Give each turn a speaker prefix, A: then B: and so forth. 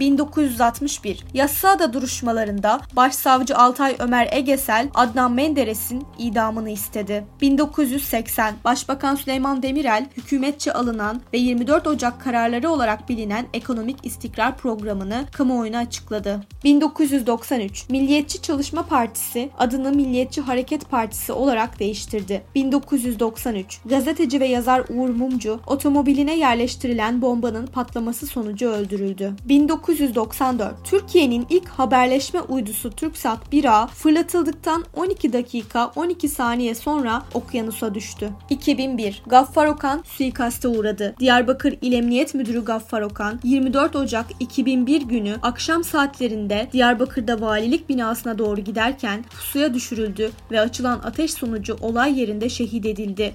A: 1961 Yassıada duruşmalarında Başsavcı Altay Ömer Egesel Adnan Menderes'in idamını istedi. 1980 Başbakan Süleyman Demirel hükümetçe alınan ve 24 Ocak kararları olarak bilinen ekonomik istikrar programını kamuoyuna açıkladı. 1993 Milliyetçi Çalışma Partisi adını Milliyetçi Hareket Partisi olarak değiştirdi. 1993 gazeteci ve yazar Uğur Mumcu otomobiline yerleştirilen bombanın patlaması sonucu öldürüldü. 1994 Türkiye'nin ilk haberleşme uydusu TürkSat 1A fırlatıldıktan 12 dakika 12 saniye sonra okyanusa düştü. 2001 Gaffar Okan suikaste uğradı. Diyarbakır İl Emniyet Müdürü Gaffar Okan 24 Ocak 2001 günü akşam saatlerinde Diyarbakır'da valilik binasına doğru giderken pusuya düşürüldü ve açılan ateş sonucu olay yerinde şehit edildi.